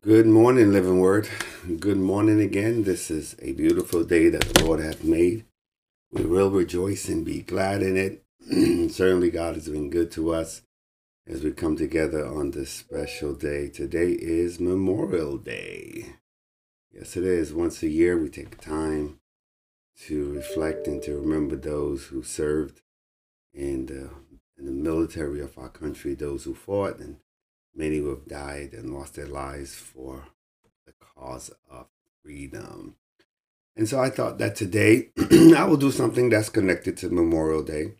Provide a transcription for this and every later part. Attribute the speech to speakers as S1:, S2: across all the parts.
S1: Good morning, Living Word. Good morning again. This is a beautiful day that the Lord hath made. We will rejoice and be glad in it. Certainly, God has been good to us as we come together on this special day. Today is Memorial Day. Yes, it is. Once a year, we take time to reflect and to remember those who served in the, in the military of our country, those who fought, and many who have died and lost their lives for the cause of freedom. And so I thought that today I will do something that's connected to Memorial Day.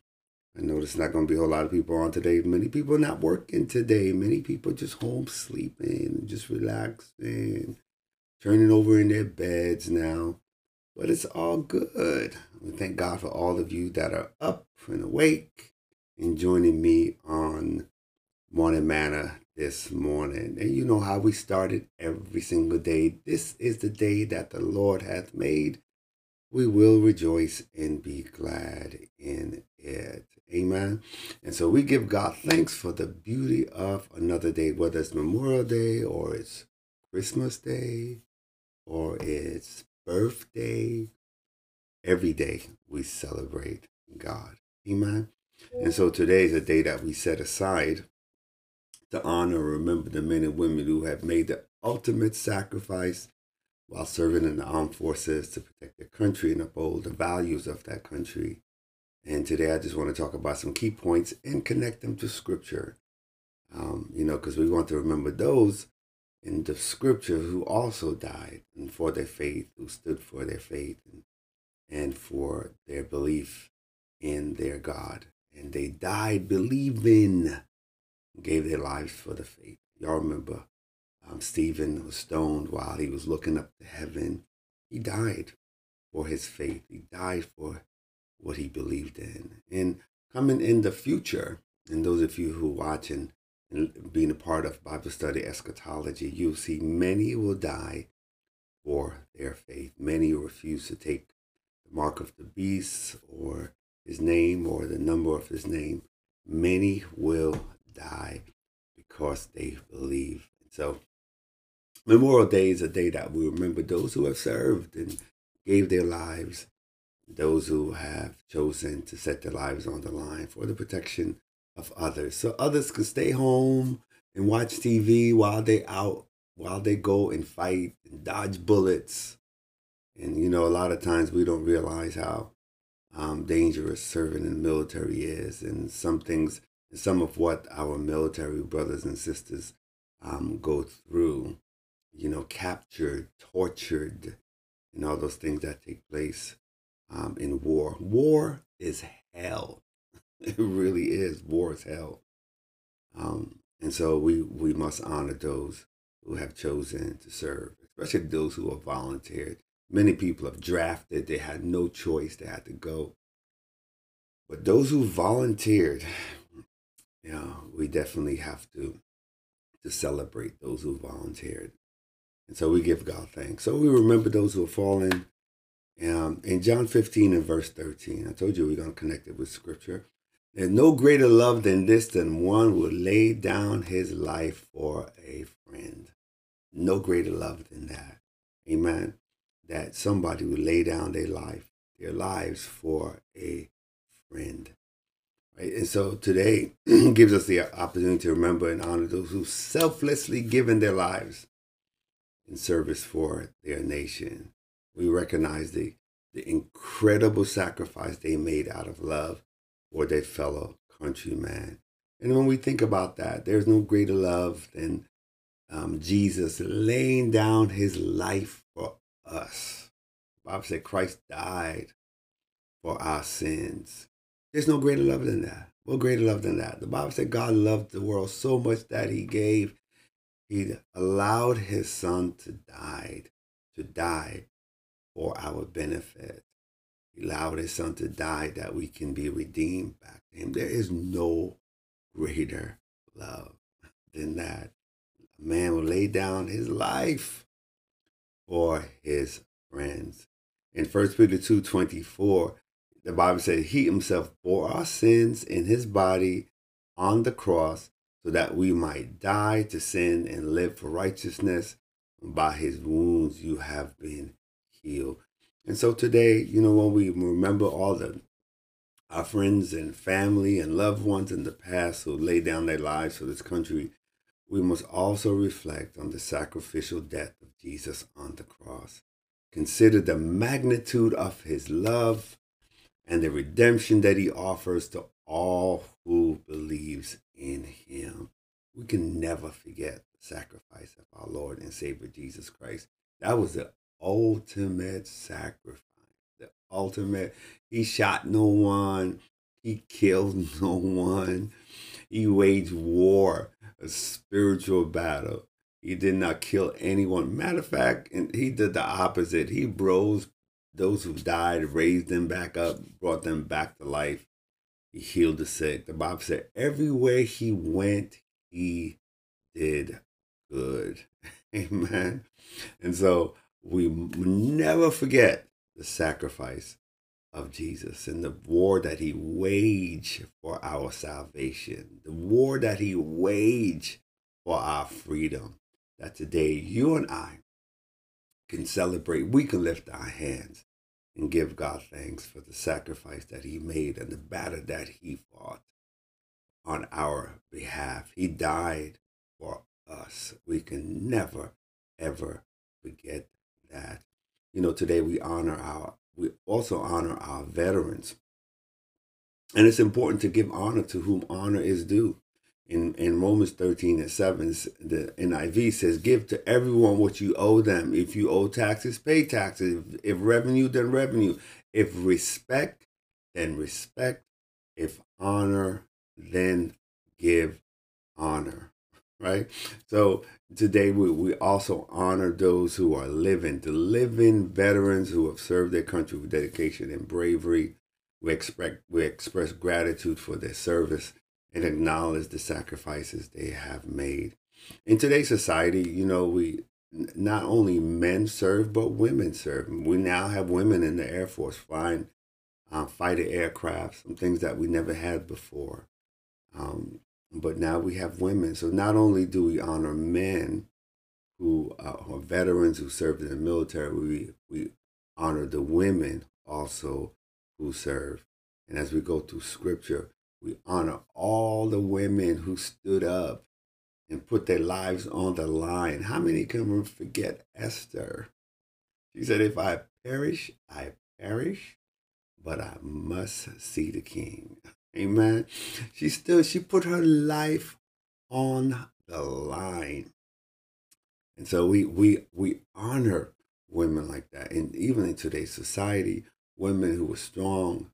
S1: I know there's not going to be a whole lot of people on today. Many people not working today. Many people just home sleeping, just relaxing, turning over in their beds now. But it's all good. We thank God for all of you that are up and awake and joining me on Morning Manna this morning. And you know how we started every single day. This is the day that the Lord hath made. We will rejoice and be glad in it. Amen. And so we give God thanks for the beauty of another day, whether it's Memorial Day or it's Christmas Day or it's birthday. Every day we celebrate God. Amen. And so today is a day that we set aside to honor and remember the men and women who have made the ultimate sacrifice while serving in the armed forces to protect their country and uphold the values of that country. And today I just want to talk about some key points and connect them to scripture. Um, you know, because we want to remember those in the scripture who also died and for their faith, who stood for their faith and, and for their belief in their God. And they died believing gave their lives for the faith. Y'all remember um, Stephen was stoned while he was looking up to heaven. He died for his faith. He died for what he believed in. And coming in the future, and those of you who watch and, and being a part of Bible study eschatology, you'll see many will die for their faith. Many refuse to take the mark of the beast or his name or the number of his name. Many will die because they believe. And so Memorial Day is a day that we remember those who have served and gave their lives, those who have chosen to set their lives on the line for the protection of others. So others can stay home and watch TV while they out, while they go and fight and dodge bullets. And you know, a lot of times we don't realize how um, dangerous serving in the military is, and some things some of what our military brothers and sisters um, go through, you know, captured, tortured, and all those things that take place um, in war. War is hell. It really is. War is hell. Um, and so we, we must honor those who have chosen to serve, especially those who have volunteered. Many people have drafted, they had no choice, they had to go. But those who volunteered, you know, we definitely have to to celebrate those who volunteered. And so we give God thanks. So we remember those who have fallen. Um, in John 15 and verse 13, I told you we're going to connect it with scripture. There's no greater love than this than one will lay down his life for a friend. No greater love than that. Amen. That somebody would lay down their life, their lives for a friend. Right? And so today gives us the opportunity to remember and honor those who selflessly given their lives in service for their nation. We recognize the, the incredible sacrifice they made out of love for their fellow countrymen. And when we think about that, there's no greater love than um, Jesus laying down his life for us. The Bible said Christ died for our sins. There's no greater love than that. What greater love than that? The Bible said God loved the world so much that he gave, he allowed his son to die, to die for our benefit. He allowed his son to die that we can be redeemed back to him. There is no greater love than that. A man will lay down his life for his friends. In 1 Peter 2 24, the Bible says he himself bore our sins in his body on the cross so that we might die to sin and live for righteousness. By his wounds you have been healed. And so today, you know, when we remember all the our friends and family and loved ones in the past who laid down their lives for this country, we must also reflect on the sacrificial death of Jesus on the cross. Consider the magnitude of his love and the redemption that he offers to all who believes in him. We can never forget the sacrifice of our Lord and Savior Jesus Christ. That was the ultimate sacrifice. The ultimate. He shot no one. He killed no one. He waged war, a spiritual battle. He did not kill anyone. Matter of fact, and he did the opposite. He rose those who died, raised them back up, brought them back to life. He healed the sick. The Bible said, everywhere he went, he did good. Amen. And so we never forget the sacrifice of Jesus and the war that he waged for our salvation, the war that he waged for our freedom. That today you and I can celebrate, we can lift our hands and give God thanks for the sacrifice that he made and the battle that he fought on our behalf. He died for us. We can never, ever forget that. You know, today we honor our, we also honor our veterans. And it's important to give honor to whom honor is due. In, in Romans 13 and 7, the NIV says, Give to everyone what you owe them. If you owe taxes, pay taxes. If, if revenue, then revenue. If respect, then respect. If honor, then give honor right? So today we, we also honor those who are living, the living veterans who have served their country with dedication and bravery. We expect we express gratitude for their service and acknowledge the sacrifices they have made. In today's society, you know, we not only men serve, but women serve. We now have women in the Air Force flying uh, fighter aircraft, some things that we never had before. Um, but now we have women. So not only do we honor men who are veterans who served in the military, we, we honor the women also who serve. And as we go through scripture, we honor all the women who stood up and put their lives on the line. How many can forget Esther? She said, If I perish, I perish, but I must see the king. Amen. She still she put her life on the line. And so we we we honor women like that. And even in today's society, women who are strong,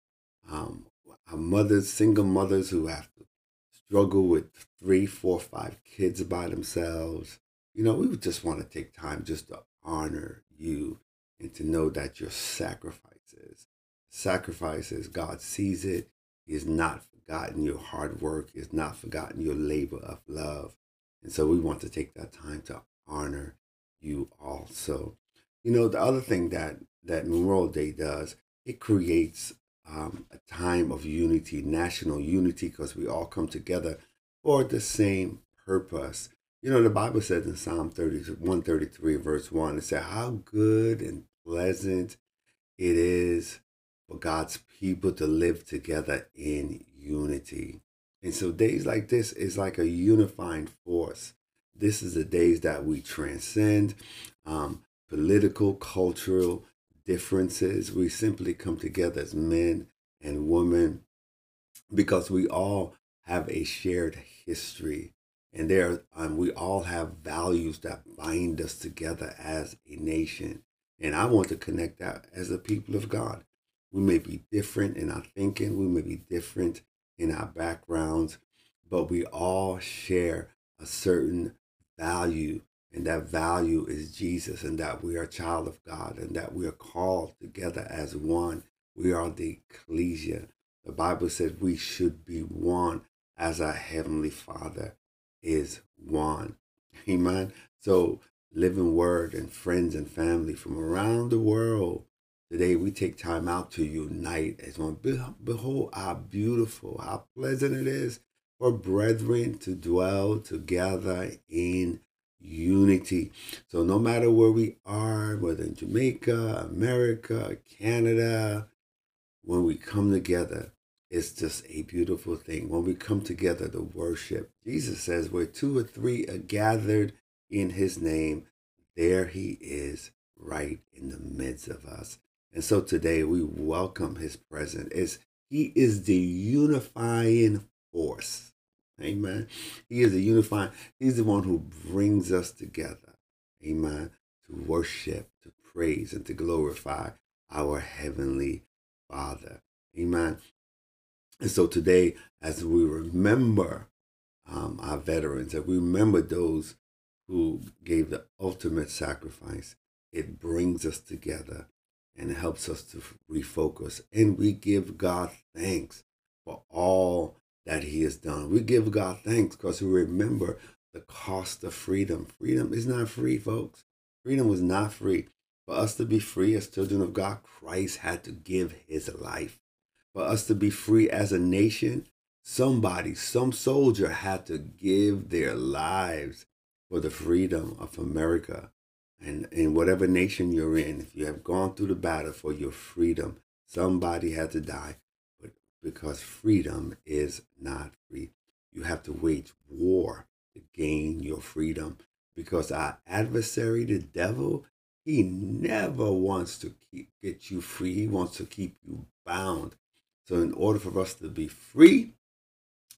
S1: um, our mothers, single mothers who have to struggle with three, four, five kids by themselves. You know, we just want to take time just to honor you and to know that your sacrifices, sacrifices, God sees it. He has not forgotten your hard work. He has not forgotten your labor of love. And so we want to take that time to honor you also. You know, the other thing that, that Memorial Day does, it creates um, a time of unity, national unity, because we all come together for the same purpose. You know, the Bible says in Psalm 30, 133, verse 1, it said, How good and pleasant it is for God's people to live together in unity. And so days like this is like a unifying force. This is the days that we transcend um, political, cultural differences. We simply come together as men and women because we all have a shared history and there um, we all have values that bind us together as a nation and i want to connect that as a people of god we may be different in our thinking. We may be different in our backgrounds, but we all share a certain value. And that value is Jesus, and that we are a child of God, and that we are called together as one. We are the ecclesia. The Bible says we should be one as our Heavenly Father is one. Amen. So, living word and friends and family from around the world Today we take time out to unite as one. Behold how beautiful, how pleasant it is for brethren to dwell together in unity. So no matter where we are, whether in Jamaica, America, Canada, when we come together, it's just a beautiful thing. When we come together to worship, Jesus says, where two or three are gathered in his name, there he is right in the midst of us. And so today we welcome his presence as he is the unifying force. Amen. He is the unifying, he's the one who brings us together. Amen. To worship, to praise, and to glorify our heavenly Father. Amen. And so today, as we remember um, our veterans, as we remember those who gave the ultimate sacrifice, it brings us together and helps us to refocus. And we give God thanks for all that He has done. We give God thanks because we remember the cost of freedom. Freedom is not free, folks. Freedom was not free. For us to be free as children of God, Christ had to give His life. For us to be free as a nation, somebody, some soldier had to give their lives for the freedom of America. And in whatever nation you're in, if you have gone through the battle for your freedom, somebody had to die. Because freedom is not free, you have to wage war to gain your freedom. Because our adversary, the devil, he never wants to keep, get you free. He wants to keep you bound. So, in order for us to be free,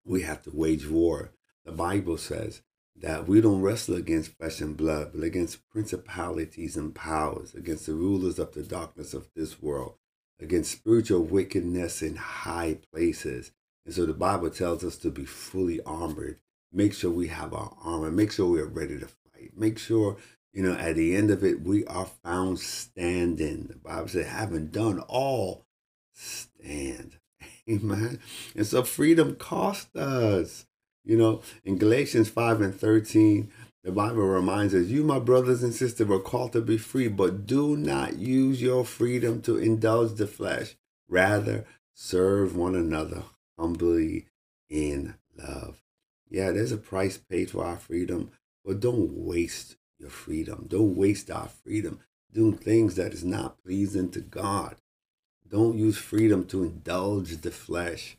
S1: we have to wage war. The Bible says that we don't wrestle against flesh and blood, but against principalities and powers, against the rulers of the darkness of this world, against spiritual wickedness in high places. And so the Bible tells us to be fully armored. Make sure we have our armor. Make sure we're ready to fight. Make sure, you know, at the end of it, we are found standing. The Bible said, having done all, stand. Amen. And so freedom cost us. You know, in Galatians 5 and 13, the Bible reminds us, You, my brothers and sisters, were called to be free, but do not use your freedom to indulge the flesh. Rather, serve one another humbly in love. Yeah, there's a price paid for our freedom, but don't waste your freedom. Don't waste our freedom doing things that is not pleasing to God. Don't use freedom to indulge the flesh,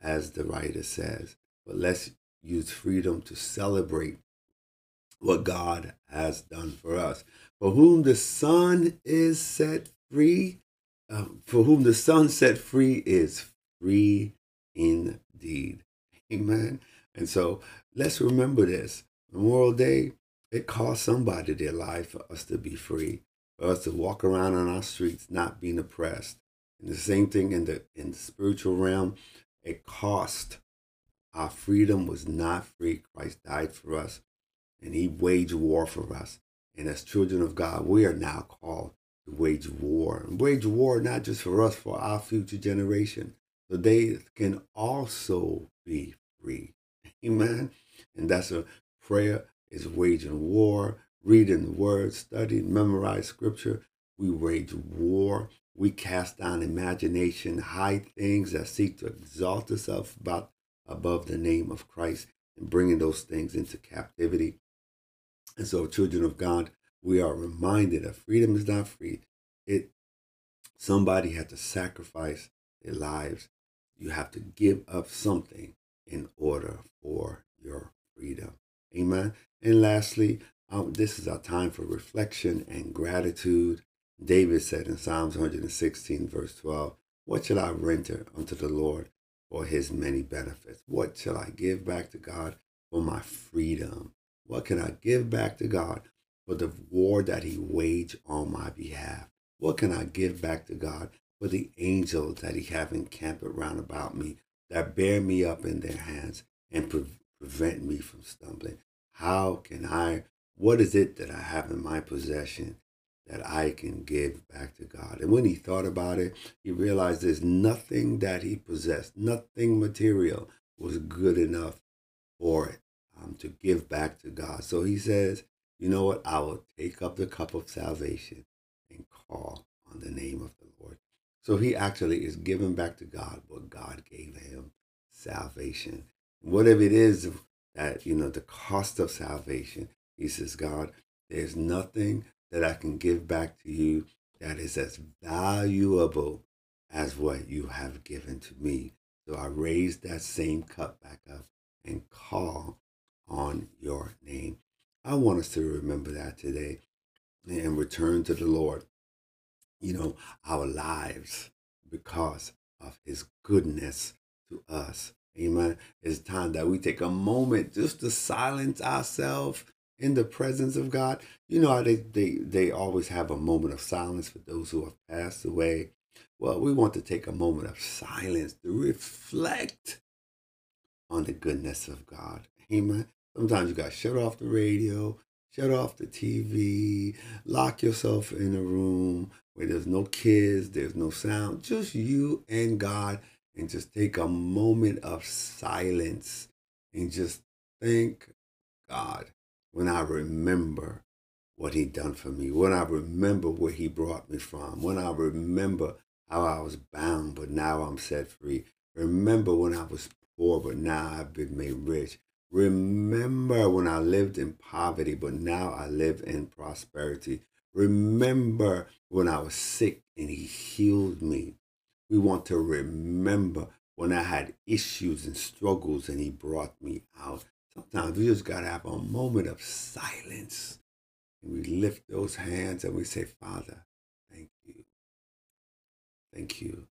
S1: as the writer says, but let's use freedom to celebrate what God has done for us. For whom the Son is set free, uh, for whom the Son set free is free indeed. Amen. And so let's remember this. Memorial Day, it cost somebody their life for us to be free, for us to walk around on our streets not being oppressed. And the same thing in the in the spiritual realm, it cost our freedom was not free. Christ died for us, and he waged war for us. And as children of God, we are now called to wage war. And wage war not just for us, for our future generation. So they can also be free. Amen. And that's a prayer is waging war, reading the word, studying, memorize scripture. We wage war. We cast down imagination, high things that seek to exalt us about above the name of Christ and bringing those things into captivity. And so, children of God, we are reminded that freedom is not free. It somebody had to sacrifice their lives. You have to give up something in order for your freedom. Amen. And lastly, um, this is our time for reflection and gratitude. David said in Psalms 116, verse 12, What shall I render unto the Lord for his many benefits? What shall I give back to God for my freedom? What can I give back to God for the war that he waged on my behalf? What can I give back to God for the angels that he have encamped around about me that bear me up in their hands and pre- prevent me from stumbling? How can I, what is it that I have in my possession that I can give back to God. And when he thought about it, he realized there's nothing that he possessed, nothing material was good enough for it um, to give back to God. So he says, you know what? I will take up the cup of salvation and call on the name of the Lord. So he actually is giving back to God what God gave him salvation. Whatever it is that, you know, the cost of salvation, He says, God, there's nothing that I can give back to you that is as valuable as what you have given to me. So I raise that same cup back up and call on your name. I want us to remember that today and return to the Lord. You know, our lives because of his goodness to us. Amen. It's time that we take a moment just to silence ourselves in the presence of God. You know they, they, they always have a moment of silence for those who have passed away. Well, we want to take a moment of silence to reflect on the goodness of God. Amen. Sometimes you got to shut off the radio, shut off the TV, lock yourself in a room where there's no kids, there's no sound, just you and God, and just take a moment of silence and just thank God when I remember what He done for me, when I remember where He brought me from, when I remember how I was bound, but now I'm set free. Remember when I was poor, but now I've been made rich. Remember when I lived in poverty, but now I live in prosperity. Remember when I was sick and He healed me. We want to remember when I had issues and struggles and He brought me out. Sometimes we just got to have a moment of silence and we lift those hands and we say, Father, thank you. Thank you.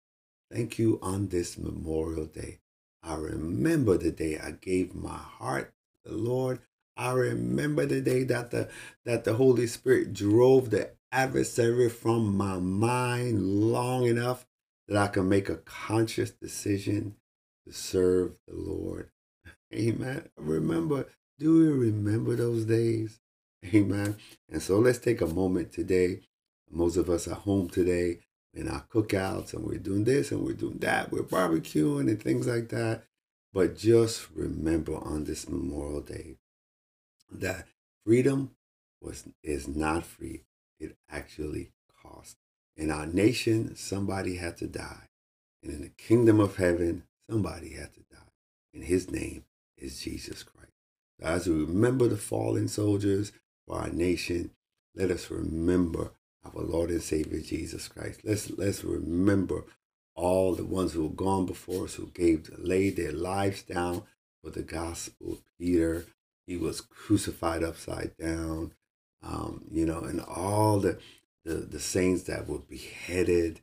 S1: Thank you on this Memorial Day. I remember the day I gave my heart to the Lord. I remember the day that the that the Holy Spirit drove the adversary from my mind long enough that I can make a conscious decision to serve the Lord. Amen. Remember, do you remember those days? Amen. And so let's take a moment today. Most of us are home today in our cookouts and we're doing this and we're doing that. We're barbecuing and things like that. But just remember on this Memorial Day that freedom was is not free. It actually cost. In our nation, somebody had to die. And in the kingdom of heaven, somebody had to die. And his name is Jesus Christ. As we remember the fallen soldiers for our nation, let us remember our Lord and Savior Jesus Christ. Let's let's remember all the ones who have gone before us, who gave laid their lives down for the gospel. Peter, he was crucified upside down. Um, you know, and all the, the the saints that were beheaded.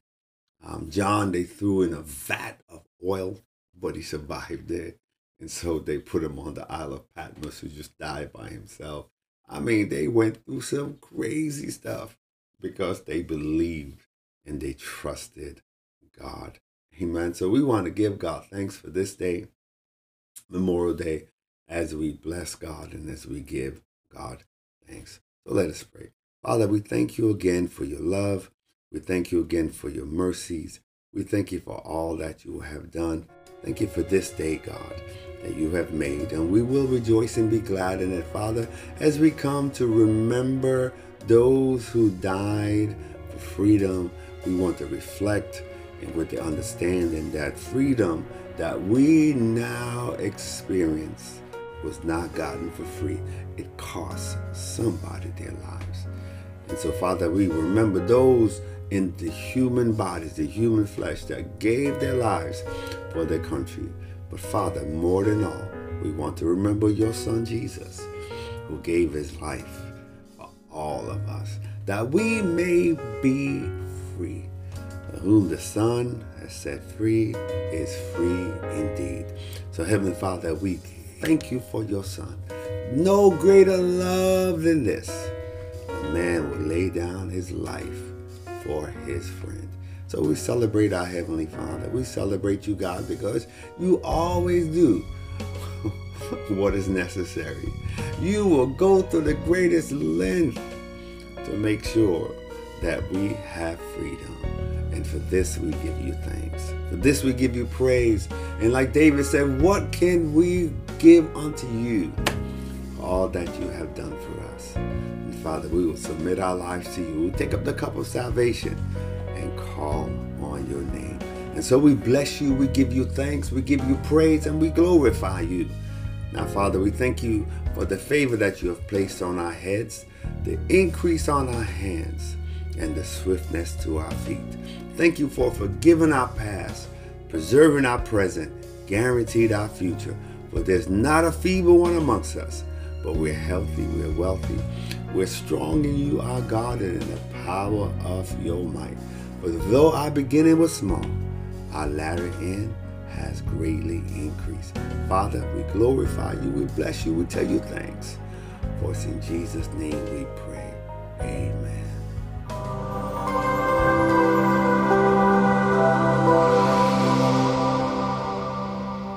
S1: Um, John, they threw in a vat of oil, but he survived it. And so they put him on the Isle of Patmos, who just died by himself. I mean, they went through some crazy stuff because they believed and they trusted God. Amen. So we want to give God thanks for this day, Memorial Day, as we bless God and as we give God thanks. So let us pray. Father, we thank you again for your love. We thank you again for your mercies. We thank you for all that you have done. Thank you for this day, God, that you have made. And we will rejoice and be glad in it, Father, as we come to remember those who died for freedom. We want to reflect and with the understanding that freedom that we now experience was not gotten for free. It cost somebody their lives. And so, Father, we remember those in the human bodies, the human flesh that gave their lives for their country. But, Father, more than all, we want to remember your Son Jesus, who gave his life all of us, that we may be free whom the Son has set free is free indeed. So, Heavenly Father, we thank you for your Son. No greater love than this. A man would lay down his life for his friend. So we celebrate our Heavenly Father. We celebrate you, God, because you always do what is necessary. You will go through the greatest length to make sure that we have freedom. And for this we give you thanks. For this we give you praise. And like David said, what can we give unto you? All that you have done for us. And Father, we will submit our lives to you. We'll take up the cup of salvation and call. And so we bless you, we give you thanks, we give you praise, and we glorify you. Now, Father, we thank you for the favor that you have placed on our heads, the increase on our hands, and the swiftness to our feet. Thank you for forgiving our past, preserving our present, guaranteed our future. For there's not a feeble one amongst us, but we're healthy, we're wealthy, we're strong in you, our God, and in the power of your might. For though our beginning was small, our latter end has greatly increased. Father, we glorify you, we bless you, we tell you thanks. For it's in Jesus' name we pray. Amen.